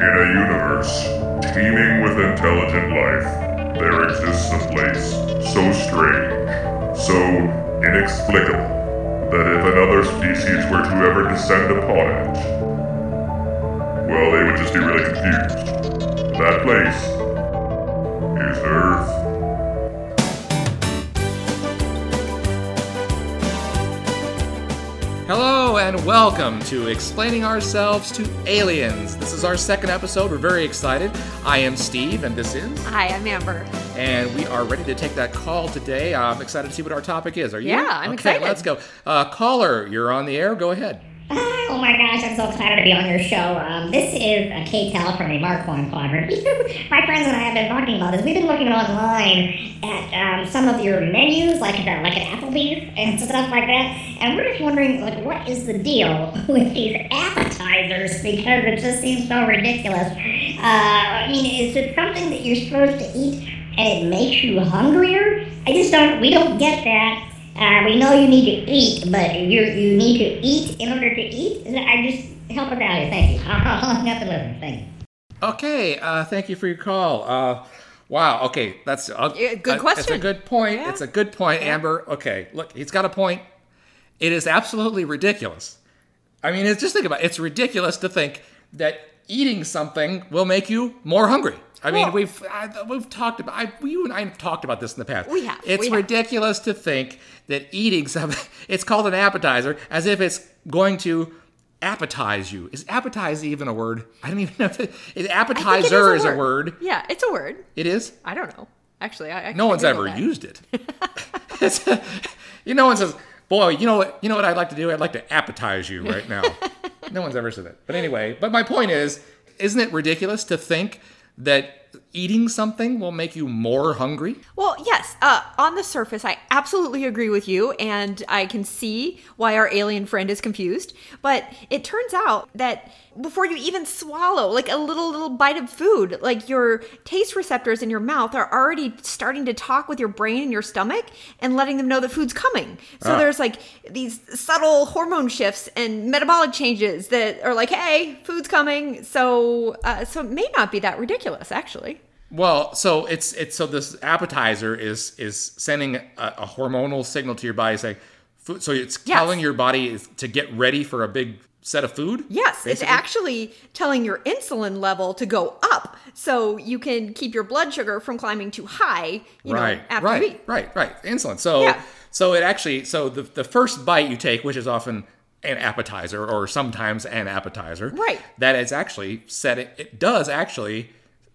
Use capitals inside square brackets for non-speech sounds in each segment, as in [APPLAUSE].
In a universe teeming with intelligent life, there exists a place so strange, so inexplicable, that if another species were to ever descend upon it, well, they would just be really confused. That place is Earth. Hello and welcome to Explaining Ourselves to Aliens. This is our second episode. We're very excited. I am Steve, and this is, Hi, I'm Amber. and we are ready to take that call today. I'm excited to see what our topic is. Are you? Yeah, I'm okay, excited. let's go. Uh, caller, you're on the air. Go ahead. Oh my gosh, I'm so excited to be on your show. Um, this is a Kate Tell from the Marquand Quadrant. [LAUGHS] my friends and I have been talking about this. We've been looking online at um, some of your menus, like at, like at Applebee's and [LAUGHS] stuff like that, and we're just wondering, like, what is the deal [LAUGHS] with these appetizers? Because it just seems so ridiculous. Uh, I mean, is it something that you're supposed to eat and it makes you hungrier? I just don't. We don't get that. Uh, we know you need to eat, but you you need to eat in order to eat. I just help us out here. Thank you. I'll have to listen. Thank you. Okay, uh, thank you for your call. Uh, wow. Okay, that's uh, good uh, It's a question. good point. Yeah. It's a good point, Amber. Okay, look, he's got a point. It is absolutely ridiculous. I mean, it's just think about it. It's ridiculous to think that eating something will make you more hungry. I mean, Well- we've I, we've talked about I, you and I have talked about this in the past. We have, It's we have. ridiculous to think that eating something [LAUGHS] it's called an appetizer as if it's going to appetize you. Is appetize even a word? I don't even know if it, it I think it appetizer is a word. Yeah, it's a word. It is. I don't know. Actually, I, I No one's ever that. used it. [LAUGHS] [LAUGHS] You know, no one says, "Boy, you know what? You know what I'd like to do? I'd like to appetize you right now." No one's ever said that. But anyway, but my point is, isn't it ridiculous to think that eating something will make you more hungry? Well, yes. Uh, on the surface, I absolutely agree with you, and I can see why our alien friend is confused. But it turns out that before you even swallow like a little little bite of food, like your taste receptors in your mouth are already starting to talk with your brain and your stomach and letting them know that food's coming. So Ah. there's like these subtle hormone shifts and metabolic changes that are like, "Hey, food's coming." So, uh, so it may not be that ridiculous, actually. Well, so it's it's so this appetizer is is sending a, a hormonal signal to your body saying, food, so it's Yes. telling your body to get ready for a big set of food. Yes, it's actually telling your insulin level to go up so you can keep your blood sugar from climbing too high, you right, know, after right, you eat. right, right. Insulin. So, Yeah. so it actually, so the the first bite you take, which is often an appetizer or sometimes an appetizer, Right. That is actually set. It, it does actually.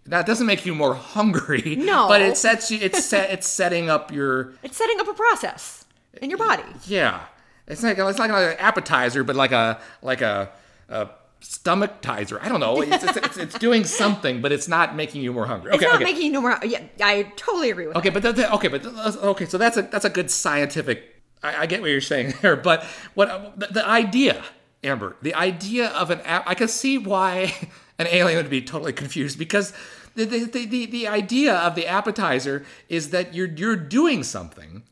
That doesn't make you more [LAUGHS] hungry. No. but it sets you. It's set. It's setting up your. [LAUGHS] It's setting up a process in your body. Yeah, it's like it's like an appetizer, but like a like a. a stomach tizer. I don't know. It's, it's, it's, it's doing [LAUGHS] something, but it's not making you more hungry. It's Okay, not okay. making you no more. Yeah, I totally agree with Okay, but the, the- okay, but uh, okay, so that's a that's a good scientific. I, I get what you're saying there, but what the, the idea, Amber, the idea of an app, I can see why an alien would be totally confused because the the, the, the, idea of the appetizer is that you're you're doing something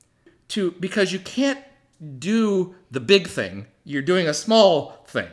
to because you can't do the big thing. You're doing a small thing.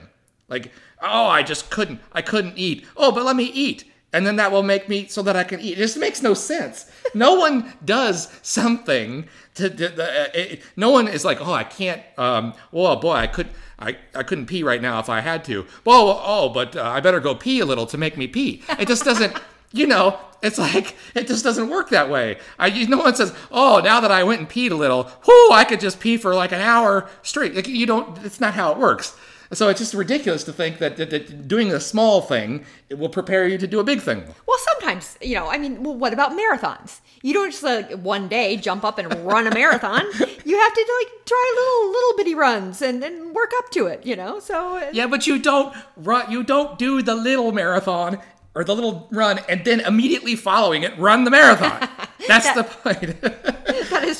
Like, oh, I just couldn't. I couldn't eat. Oh, but let me eat. And then that will make me so that I can eat. It just makes no sense. No [LAUGHS] one does something to. to the, uh, it, no one is like, oh, I can't. Um, oh boy, I could. I, I couldn't pee right now if I had to. Oh, oh, but uh, I better go pee a little to make me pee. It just doesn't. [LAUGHS] you know, it's like it just doesn't work that way. I, you, no one says, "Oh, now that I went and peed a little, whoo, I could just pee for like an hour straight." Like, you don't. It's not how it works. So it's just ridiculous to think that, that, that doing a small thing it will prepare you to do a big thing. Well, sometimes, you know, I mean, well, what about marathons? You don't just like one day jump up and run a marathon. [LAUGHS] You have to like try little little bitty runs and then work up to it, you know? So uh, Yeah, but you don't run. You don't do the little marathon or the little run and then immediately following it run the marathon. [LAUGHS] That's the point. [LAUGHS]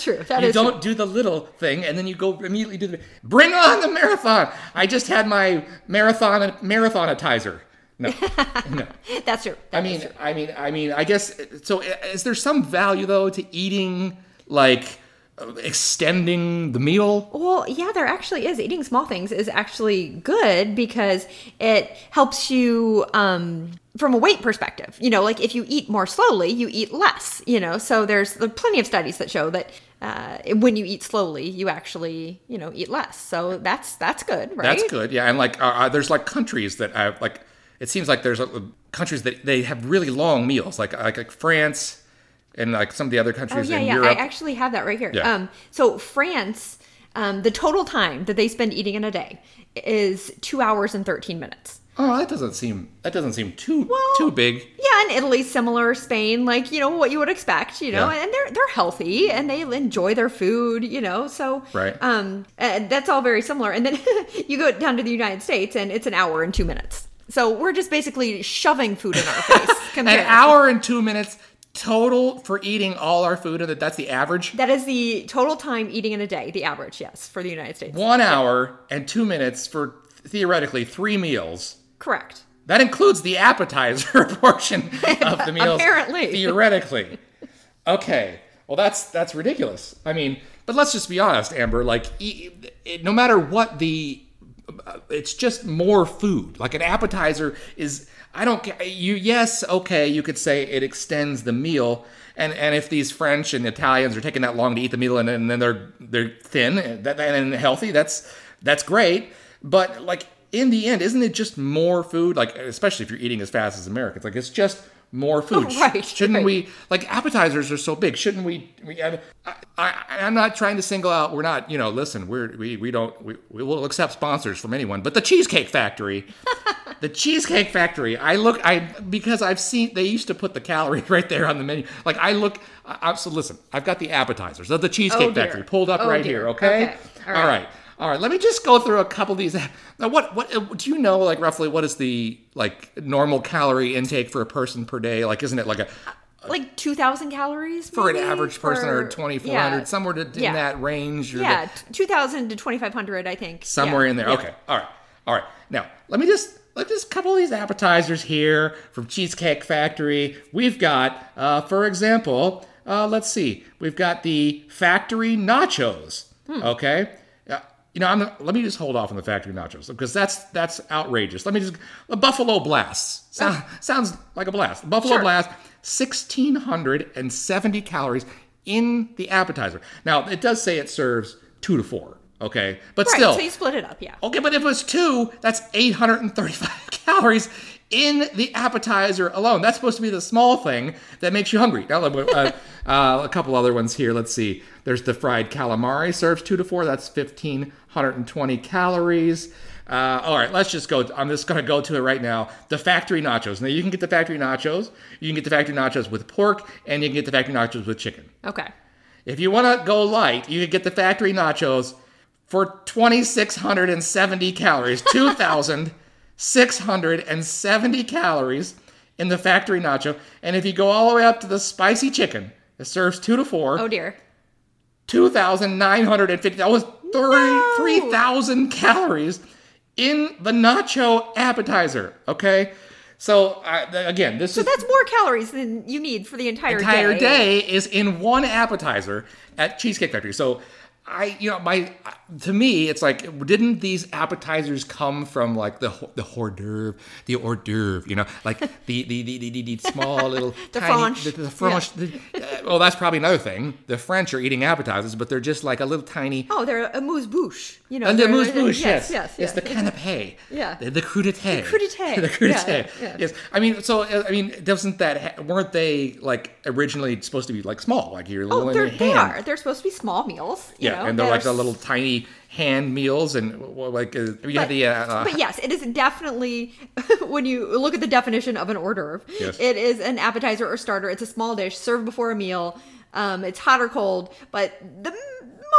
that true. That you don't do the little thing and then you go immediately do the bring on the marathon. I just had my marathon marathonitizer. No, [LAUGHS] no. That's true. I mean, I mean, I mean, I guess. So, is there some value though to eating like extending the meal. Well, yeah, there actually is. Eating small things is actually good because it helps you um, from a weight perspective. You know, like if you eat more slowly, you eat less. You know, so there's, there plenty of studies that show that uh, when you eat slowly, you actually you know eat less. So that's that's good, right? That's good. Yeah, and like uh, uh, there's like countries that have like it seems like there's uh, countries that they have really long meals, like like, like France and like some of the other Oh countries yeah, in yeah. Europe. I actually have that right here. Yeah. Um, so France, um, the total time that they spend eating in a day is two hours and thirteen minutes. Oh, that doesn't seem that doesn't seem too too big. Yeah, and Italy similar, Spain, like you know what you would expect, you know, Yeah. and they're they're healthy and they enjoy their food, you know, so Right. Um, that's all very similar. And then [LAUGHS] you go down to the United States, and it's an hour and two minutes. So we're just basically shoving food in our face. [LAUGHS] An hour and two minutes total for eating all our food, and that- that's the average. That is the total time eating in a day, the average, yes, for the United States. One hour and two minutes for theoretically three meals. Correct. That includes the appetizer [LAUGHS] portion of the meal. Apparently. Theoretically. Okay. Well, that's that's ridiculous. I mean, but let's just be honest, Amber. Like, e- it, no matter what the, uh, it's just more food. Like an appetizer is. I don't. You yes, okay. You could say it extends the meal. And, and if these French and Italians are taking that long to eat the meal and, and then they're they're thin and, and healthy, that's that's great. But like in the end, isn't it just more food? Like especially if you're eating as fast as Americans, like it's just more oh, food. Right, Shouldn't right. we like appetizers are so big? Shouldn't we? we I, I, I'm not trying to single out. We're not. You know, listen. We're we we don't. We, we will accept sponsors from anyone, but the Cheesecake Factory. [LAUGHS] The Cheesecake Factory. I look. I because I've seen they used to put the calories [LAUGHS] right there on the menu. Like I look. I- so listen. I've got the appetizers of the Cheesecake Oh. Factory pulled up Oh, right dear. here. Okay. Okay. All All right. right. All right. Let me just go through a couple of these. Now, what what uh, do you know? Like roughly, what is the like normal calorie intake for a person per day? Like, isn't it like a Like 2,000 calories? for an average person or 2400 yeah. somewhere to, in Yeah. that range or the- Yeah, t- 2,000 to 2,500, I think. somewhere Yeah. in there okay all right all right now let me just let just couple of these appetizers here from cheesecake factory we've got uh, for example uh, let's see we've got the factory nachos Hmm. okay uh, you know, I'm, let me just hold off on the factory nachos because that's that's outrageous. Let me just the Buffalo Blast sound, ah. sounds like a blast. Buffalo Sure. Blast, sixteen hundred and seventy calories in the appetizer. Now it does say it serves two to four. Okay, but Right, still, so you split it up, yeah. Okay, but if it was two, that's 835 [LAUGHS] calories in the appetizer alone. That's supposed to be the small thing that makes you hungry. Now, uh, uh, a couple other ones here. Let's see. There's the fried calamari, serves two to four. That's 1,520 calories. Uh, all right, let's just go. I'm just going to go to it right now. The factory nachos. Now, you can get the factory nachos. You can get the factory nachos with pork, and you can get the factory nachos with chicken. Okay. If you want to go light, you can get the factory nachos for 2,670 calories. [LAUGHS] 2,670 calories in the factory nacho. And if you go all the way up to the spicy chicken, it serves two to four. Oh, dear. 2,950. That was 33,000 calories in the nacho appetizer. Okay? So, uh, again, this So is that's more calories than you need for the entire, entire day. day is in one appetizer at Cheesecake Factory. So I, you know, my to me, it's like, didn't these appetizers come from like the the hors d'oeuvre, the hors d'oeuvre, you know, like [LAUGHS] the the the, the, the, the small little [LAUGHS] The tiny, French. the, the French. the- uh, well, that's probably another thing. The French are eating appetizers, but they're just like a little tiny. Oh, they're amuse-bouche. You know, And the mousse bouche, yes, yes, yes, It's the canapé. Yeah. The, the crudité. crudité. the crudité. [LAUGHS] Yeah, yeah. Yes. I mean, so uh, I mean, doesn't that ha- weren't they like originally supposed to be like small, like you're Oh, little in they're, They're They're supposed to be small meals. You Yeah, know, and they're like the There's- little tiny hand meals, and like uh, you But, the. Uh, but yes, it is definitely [LAUGHS] when you look at the definition of an hors d'oeuvre. Yes. It is an appetizer or starter. It's a small dish served before a meal. Um, it's hot or cold, but the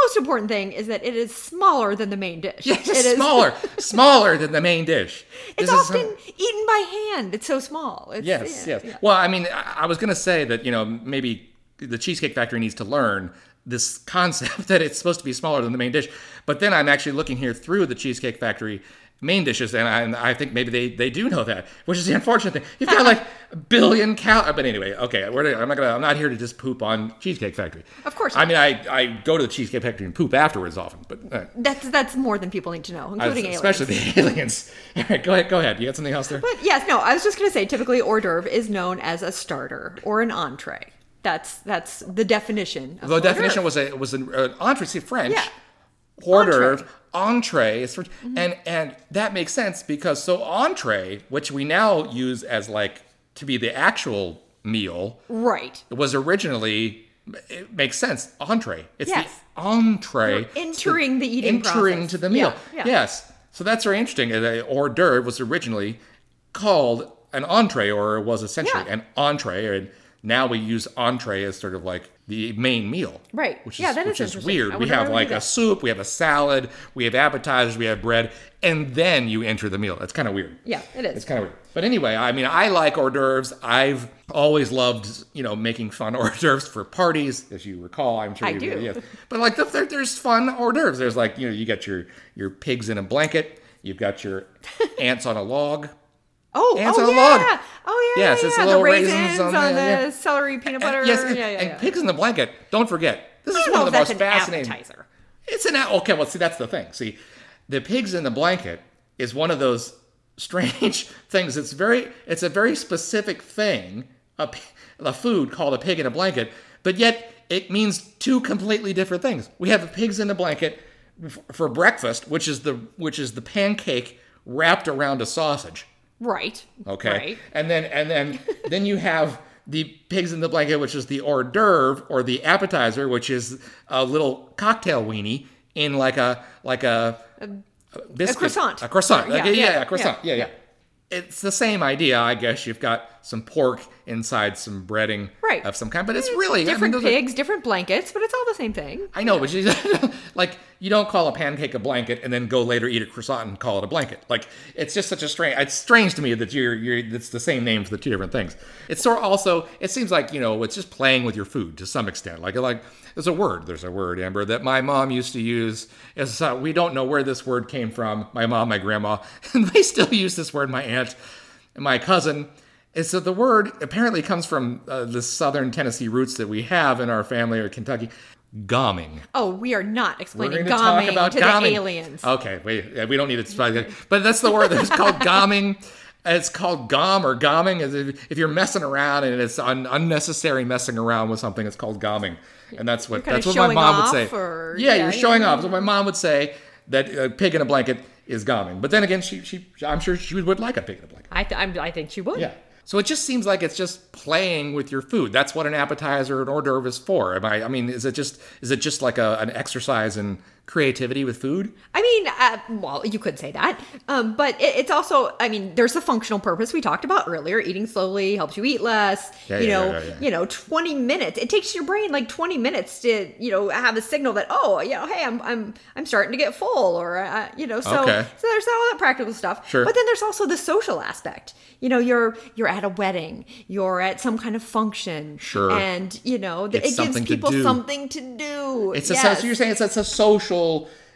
most important thing is that it is smaller than the main dish. it's It is- smaller, [LAUGHS] smaller than the main dish. It's This is- often eaten by hand. It's so small. It's, Yes, yeah, yes. yeah. Well, I mean, I, I was going to say that you know maybe the Cheesecake Factory needs to learn this concept [LAUGHS] that it's supposed to be smaller than the main dish. But then I'm actually looking here through the Cheesecake Factory main dishes, and I, and I think maybe they, they do know that, which is the unfortunate thing. You've got like a [LAUGHS] billion cal. But anyway, okay, we're, I'm not gonna. I'm not here to just poop on Cheesecake Factory. Of course I mean, I, I go to the Cheesecake Factory and poop afterwards often, but uh, That's that's more than people need to know, including aliens. especially the [LAUGHS] aliens. All right, go ahead. Go ahead. You got something else there? But yes, no, I was just gonna say typically hors d'oeuvre is known as a starter or an entree. That's that's the definition. Of the definition d'oeuvre. was a was an uh, entree. See, French. Yeah. Hors d'oeuvre, entree is French, and and that makes sense because so entree, which we now use as like to be the actual meal, right. was originally it makes sense entree. It's Yes. the entree. You're entering the eating entering process. to the meal. Yeah, yeah. Yes. So that's very interesting. Uh, The hors d'oeuvre was originally called an entree, or it was essentially Yeah. an entree, and now we use entree as sort of like the main meal. Right. Which Yeah, is, that is which is weird. We have like a soup, we have a salad, we have appetizers, we have bread, and then you enter the meal. That's kind of weird. Yeah, it is. It's kind of weird. But anyway, I mean, I like hors d'oeuvres. I've always loved, you know, making fun [LAUGHS] hors d'oeuvres for parties, as you recall. I'm sure I you do. Yeah. But like, the, there, there's fun hors d'oeuvres. There's like, you know, you got your your pigs in a blanket. You've got your [LAUGHS] ants on a log. Oh, oh yeah. log. Oh yeah. Yes, yeah, it's yeah. the little the raisins, raisins on on, the- yeah. celery peanut butter. And- yes, and, yeah, yeah, and pigs in the blanket. Don't forget, this is oh, one of the most fascinating. appetizer. It's an okay. Well, see, that's the thing. See, the pigs in the blanket is one of those [LAUGHS] strange things. It's very, it's a very specific thing. a food called a pig in a blanket, but yet it means two completely different things. We have pigs in a blanket for breakfast, which is the which is the pancake wrapped around a sausage. Right. Okay. Right. And then and then [LAUGHS] then you have the pigs in the blanket, which is the hors d'oeuvre or the appetizer, which is a little cocktail weenie in like a like a, a biscuit, croissant. a croissant. Yeah, Like, yeah, yeah, yeah, a croissant. yeah. Yeah, yeah. It's the same idea, I guess. You've got some pork inside some breading Right. of some kind, but it's really I mean, Different are- pigs, different blankets, but it's all the same thing. I know, but you, [LAUGHS] like you don't call a pancake a blanket and then go later eat a croissant and call it a blanket. Like it's just such a strange. It's strange to me that you're you're it's the same name for the two different things. It's sort of also it seems like you know it's just playing with your food to some extent. Like like there's a word there's a word Amber that my mom used to use. Is uh, we don't know where this word came from. My mom, my grandma, [LAUGHS] and they still use this word. My aunt and my cousin. And so the word apparently comes from uh, the southern Tennessee roots that we have in our family or Kentucky. Gomming. Oh, we are not explaining to gomming about to gomming. the aliens. Okay, wait, yeah, we don't need to explain that. But that's the word. It's called [LAUGHS] gomming. It's called gom or gomming. If, you're messing around and it's un, unnecessary messing around with something, it's called gomming. And that's what that's what my mom would say. or- yeah, yeah, you're yeah, showing yeah. off. So my mom would say that a pig in a blanket is gomming. But then again, she she I'm sure she would like a pig in a blanket. I, th- I'm, I think she would. Yeah. So it just seems like it's just playing with your food. That's what an appetizer or an hors d'oeuvre is for. Am I? I mean, is it just is it just like a, an exercise in creativity with food? I mean, uh, well, you could say that, um, but it, it's also, I mean, there's the functional purpose we talked about earlier. Eating slowly helps you eat less. Yeah, you yeah, know, yeah, you know, 20 minutes. It takes your brain like 20 minutes to, you know, have a signal that, oh, you know, hey, I'm, I'm, I'm starting to get full, or, uh, you know, so, Okay. so there's all that practical stuff. Sure. But then there's also the social aspect. You know, you're, you're at a wedding, you're at some kind of function, Sure. and you know, It's it gives something to people something to do. It's a so you're saying it's, it's a social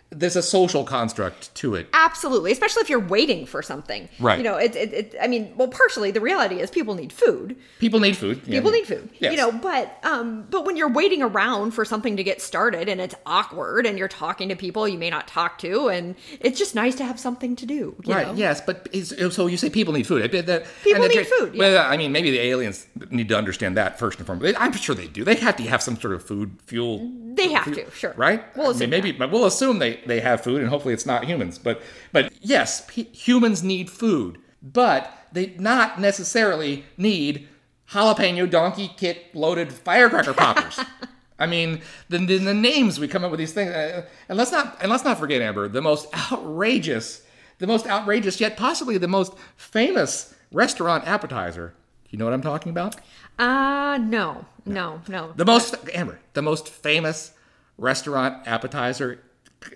there's a social construct to it. Absolutely, especially if you're waiting for something. Right. You know, it, it, it. I mean, well, partially the reality is people need food. People need food. yeah. People need food. Yes. You know, but um, but when you're waiting around for something to get started and it's awkward and you're talking to people you may not talk to and it's just nice to have something to do. you Right. know? Yes, but is, so you say people need food. That- People need food, yeah. Well, I mean, maybe the aliens need to understand that first and foremost. I'm sure they do. They have to have some sort of food fuel. They have to, sure. Right. We'll I mean, maybe but we'll assume they they have food, and hopefully it's not humans. But but yes, p- humans need food, but they not necessarily need jalapeno donkey kit loaded firecracker poppers. [LAUGHS] I mean, the, the, the names we come up with these things, uh, and let's not and let's not forget Amber, the most outrageous, the most outrageous yet possibly the most famous restaurant appetizer. You know what I'm talking about? Uh no, no, no. The most Amber, the most famous restaurant appetizer.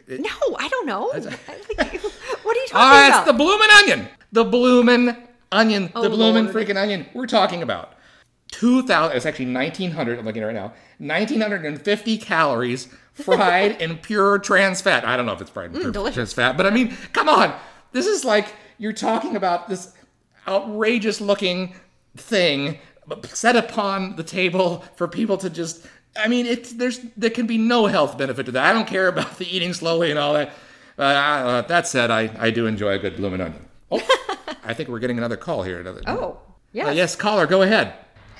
no, I don't know. [LAUGHS] what are you [LAUGHS] talking about? Ah, it's the bloomin' onion. The bloomin' onion. Oh, the bloomin' freaking onion. We're talking about. 2,000, it's actually 1,900, I'm looking at it right now, 1,950 calories [LAUGHS] fried in pure trans fat. I don't know if it's fried in pure Mm, trans fat, but I mean, come on. This is like you're talking about this outrageous looking thing set upon the table for people to just. I mean, it, there's there can be no health benefit to that. I don't care about the eating slowly and all that. Uh, uh, that said, I, I do enjoy a good blooming onion. Oh, [LAUGHS] I think we're getting another call here. Another. Oh, yeah. Uh, yes, caller, go ahead.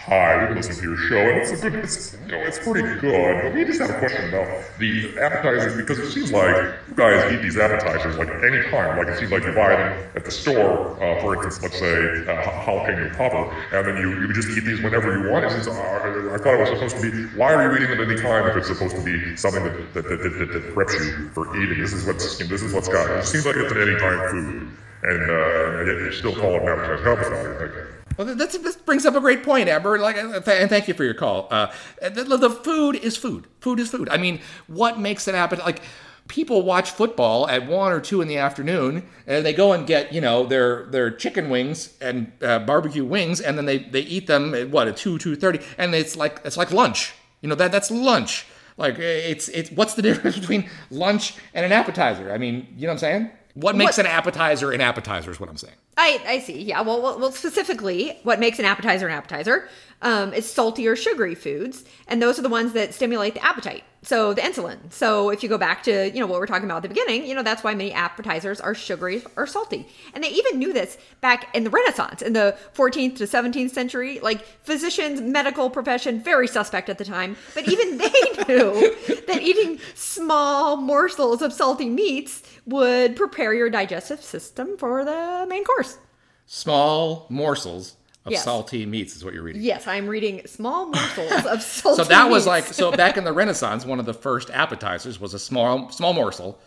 Hi, we've been listening to your show, and it's, a good, it's, you know, it's pretty good. But we just have a question about the appetizers because it seems like you guys eat these appetizers like any time. Like it seems like you buy them at the store, uh, for instance, let's say uh, jalapeno popper, and then you, you just eat these whenever you want. It's, uh, I thought it was supposed to be. Why are you eating them any time if it's supposed to be something that that, that, that, that preps you for eating? This is what's this is what's got it. Seems like it's an anytime food, and uh, yet you still call it an appetizer. Help us out here. You. Well, that's, this brings up a great point, Amber. Like, uh, and thank you for your call. Uh, the, the food is food. Food is food. I mean, what makes an appetite? Like, people watch football at one or two in the afternoon, and they go and get you know their their chicken wings and uh, barbecue wings, and then they they eat them at what at two two thirty, and it's like it's like lunch. You know that that's lunch. Like it's it's what's the [LAUGHS] difference between lunch and an appetizer? I mean, you know what I'm saying? What makes What- an appetizer an appetizer is what I'm saying. I, I see. Yeah. Well, well, well, specifically, what makes an appetizer an appetizer um, is salty or sugary foods, and those are the ones that stimulate the appetite. So the insulin. So if you go back to you know what we're talking about at the beginning, you know that's why many appetizers are sugary or salty, and they even knew this back in the Renaissance, in the 14th to 17th century. Like physicians, medical profession, very suspect at the time, but even [LAUGHS] they knew that eating small morsels of salty meats would prepare your digestive system for the main course. Small morsels of Yes. salty meats is what you're reading. Yes, I'm reading small [LAUGHS] morsels of salty So that was like so back in the Renaissance, one of the first appetizers was a small small morsel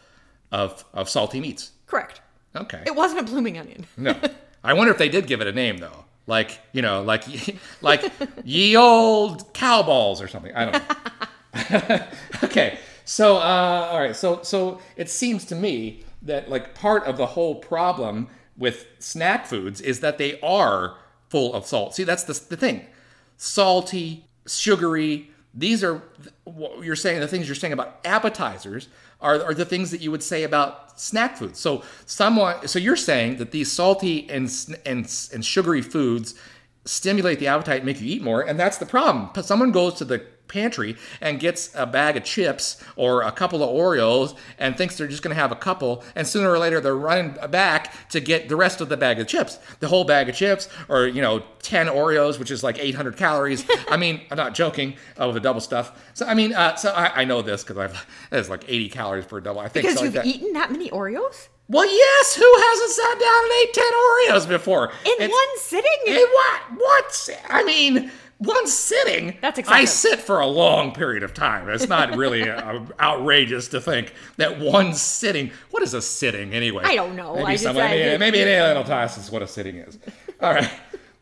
of of salty meats. correct. Okay. It wasn't a blooming onion. No. [LAUGHS] I wonder if they did give it a name though. Like, you know, like [LAUGHS] like ye old cow balls or something. I don't know. okay. So uh all right. So so it seems to me that like part of the whole problem with snack foods is that they are full of salt. See, that's the, the thing. Salty, sugary, these are what you're saying the things you're saying about appetizers are, are the things that you would say about snack foods. So someone so you're saying that these salty and and and sugary foods stimulate the appetite and make you eat more and that's the problem. But someone goes to the pantry and gets a bag of chips or a couple of Oreos and thinks they're just going to have a couple and sooner or later they're running back to get the rest of the bag of chips. The whole bag of chips or you know 10 Oreos which is like 800 calories. [LAUGHS] I mean, I'm not joking of the double stuff. So I mean, uh, so I, I know this cuz I've it's like 80 calories per double. I think Because so you've like that. eaten that many Oreos Well, yes, who hasn't sat down and ate 10 Oreos before? in It's- one sitting. Hey, what? What? I mean, one sitting. That's exactly. I sit for a long period of time. It's not really uh, [LAUGHS] outrageous to think that one sitting. What is a sitting anyway? I don't know. Maybe, I just- maybe, maybe an alien will tell us what a sitting is. All right,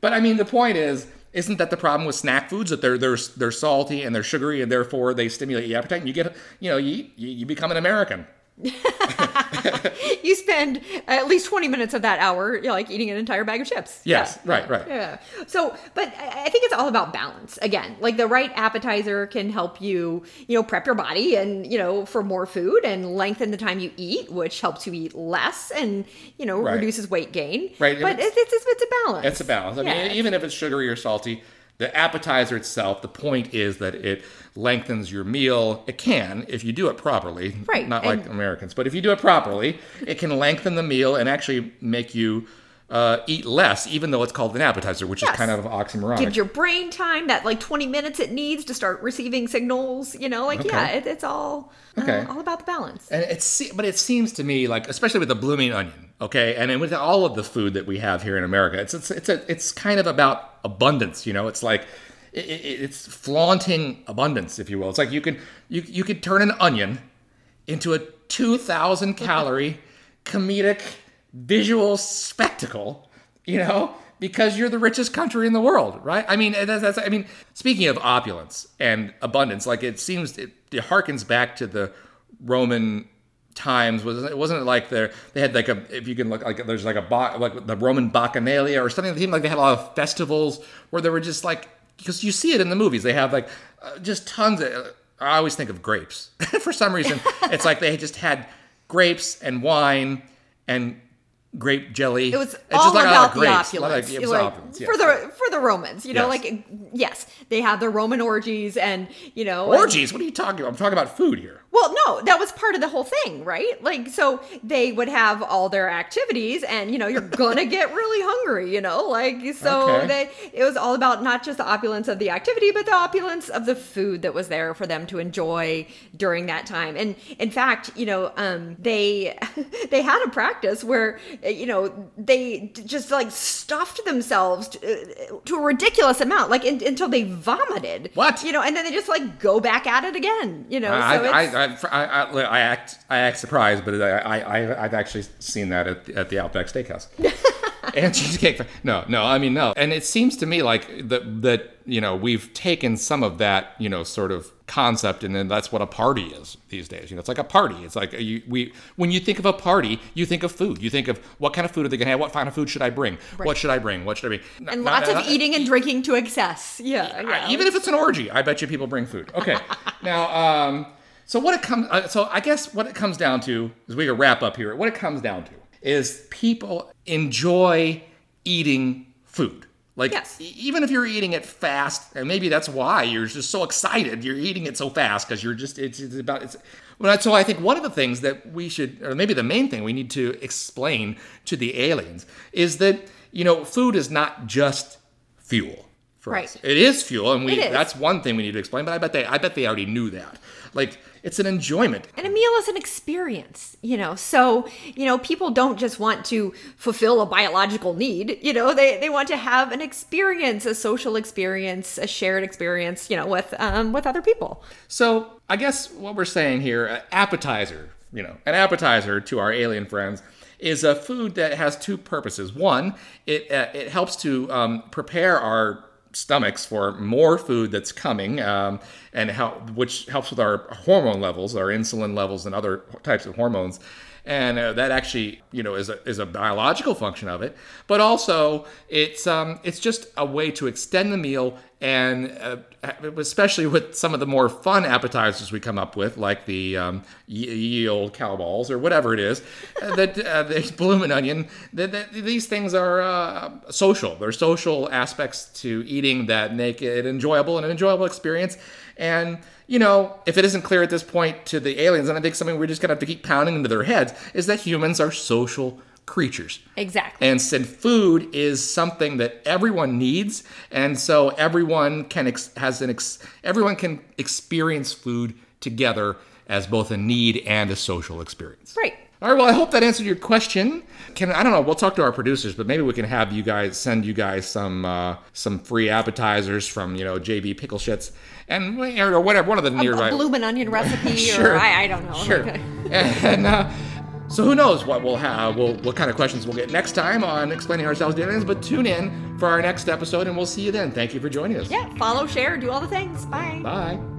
but I mean, the point is. Isn't that the problem with snack foods that they're they're they're salty and they're sugary and therefore they stimulate your appetite and you get you know you you, you become an American. [LAUGHS] you spend at least 20 minutes of that hour you know, like eating an entire bag of chips Yes, Yeah. right, right. yeah so but i I think it's all about balance again like the right appetizer can help you you know prep your body and you know for more food and lengthen the time you eat which helps you eat less and you know Right. reduces weight gain Right, but it's, it's, it's, it's a balance It's a balance. I Yeah. mean, even if it's sugary or salty, the appetizer itself, the point is that it lengthens your meal. It can if you do it properly. Right, Not like Americans, but if you do it properly, it can lengthen the meal and actually make you uh, eat less, even though it's called an appetizer, which Yes. is kind of oxymoronic. Give your brain time that like 20 minutes it needs to start receiving signals you know like yeah it, it's all uh, Okay. all about the balance And it's but it seems to me like especially with the blooming onion, okay, and then with all of the food that we have here in America, it's it's it's a, it's kind of about abundance, you know. It's like it, it, it's flaunting abundance, if you will. It's like you could you you could turn an onion into a two thousand calorie [LAUGHS] comedic visual spectacle, you know. Because you're the richest country in the world, right? I mean, that's, that's, I mean, speaking of opulence and abundance, like it seems it, it harkens back to the Roman times was it wasn't it like they they had like a if you can look like there's like a like the Roman Bacchanalia or something that seemed like they had a lot of festivals where there were just like because you see it in the movies they have like uh, just tons of I always think of grapes [LAUGHS] for some reason it's like they just had grapes and wine and grape jelly. It was It's all just like a lot about of the grapes, of- opulence. it was Like, opulence, yes. For the for the Romans, you know, Yes. like yes, they had their Roman orgies and you know and- orgies. What are you talking about? I'm talking about food here. Well, no, that was part of the whole thing, right? Like, so they would have all their activities, and you know, you're gonna get really hungry, you know, like so Okay. they it was all about not just the opulence of the activity, but the opulence of the food that was there for them to enjoy during that time. And in fact, you know, um, they [LAUGHS] they had a practice where uh, you know they just like stuffed themselves to, uh, to a ridiculous amount, like in, until they vomited. What? you know, and then they just like go back at it again, you know. I, so I, I, I, I, act I act surprised, but I, I I've actually seen that at the, at the Outback Steakhouse. [LAUGHS] and cheesecake. No, no, I mean no. And it seems to me like that that you know we've taken some of that you know sort of concept, and then that's what a party is these days. You know, it's like a party. It's like you, we when you think of a party, you think of food. You think of what kind of food are they going to have? What kind of food should I bring? What should I bring? What should I bring? and Not- lots of not- eating and drinking to excess. Yeah, yeah. even if it's an orgy, I bet you people bring food. Okay, [LAUGHS] now, um, so what it comes, uh, so I guess what it comes down to is we can wrap up here. What it comes down to is people enjoy eating food. Like Yes. e- even if you're eating it fast, and maybe that's why you're just so excited. You're eating it so fast because you're just it's, it's about it's. Well, so I think one of the things that we should, or maybe the main thing we need to explain to the aliens is that you know food is not just fuel for Right. us. It is fuel, and we that's one thing we need to explain. But I bet they I bet they already knew that. Like it's an enjoyment. And a meal is an experience, you know. So, you know, people don't just want to fulfill a biological need, you know, they, they want to have an experience, a social experience, a shared experience, you know, with um, with other people. So I guess what we're saying here, uh, appetizer, you know, an appetizer to our alien friends is a food that has two purposes. One, it uh, it helps to um, prepare our stomachs for more food that's coming, um, and how which helps with our hormone levels, our insulin levels, and other types of hormones. And uh, that actually, you know, is a, is a biological function of it, but also it's um, it's just a way to extend the meal, and uh, especially with some of the more fun appetizers we come up with, like the um, ye, old cow balls or whatever it is, uh, that uh, [LAUGHS] the bloomin' onion. That, that these things are uh, social. They're social aspects to eating that make it enjoyable and an enjoyable experience. And you know, if it isn't clear at this point to the aliens, and I think something we're just gonna have to keep pounding into their heads is that humans are social creatures. Exactly. And since food is something that everyone needs, and so everyone can ex- has an ex- everyone can experience food together as both a need and a social experience. Right. All right. Well, I hope that answered your question. Can I don't know. We'll talk to our producers, but maybe we can have you guys send you guys some uh, some free appetizers from you know JB Pickle Shits and or whatever one of the nearby a bloomin' onion recipe, [LAUGHS] Sure. or I, I don't know. Sure. [LAUGHS] and uh, so who knows what we'll have, we'll, what kind of questions we'll get next time on explaining ourselves to aliens. But tune in for our next episode, and we'll see you then. Thank you for joining us. yeah. Follow, share, do all the things. Bye. Bye.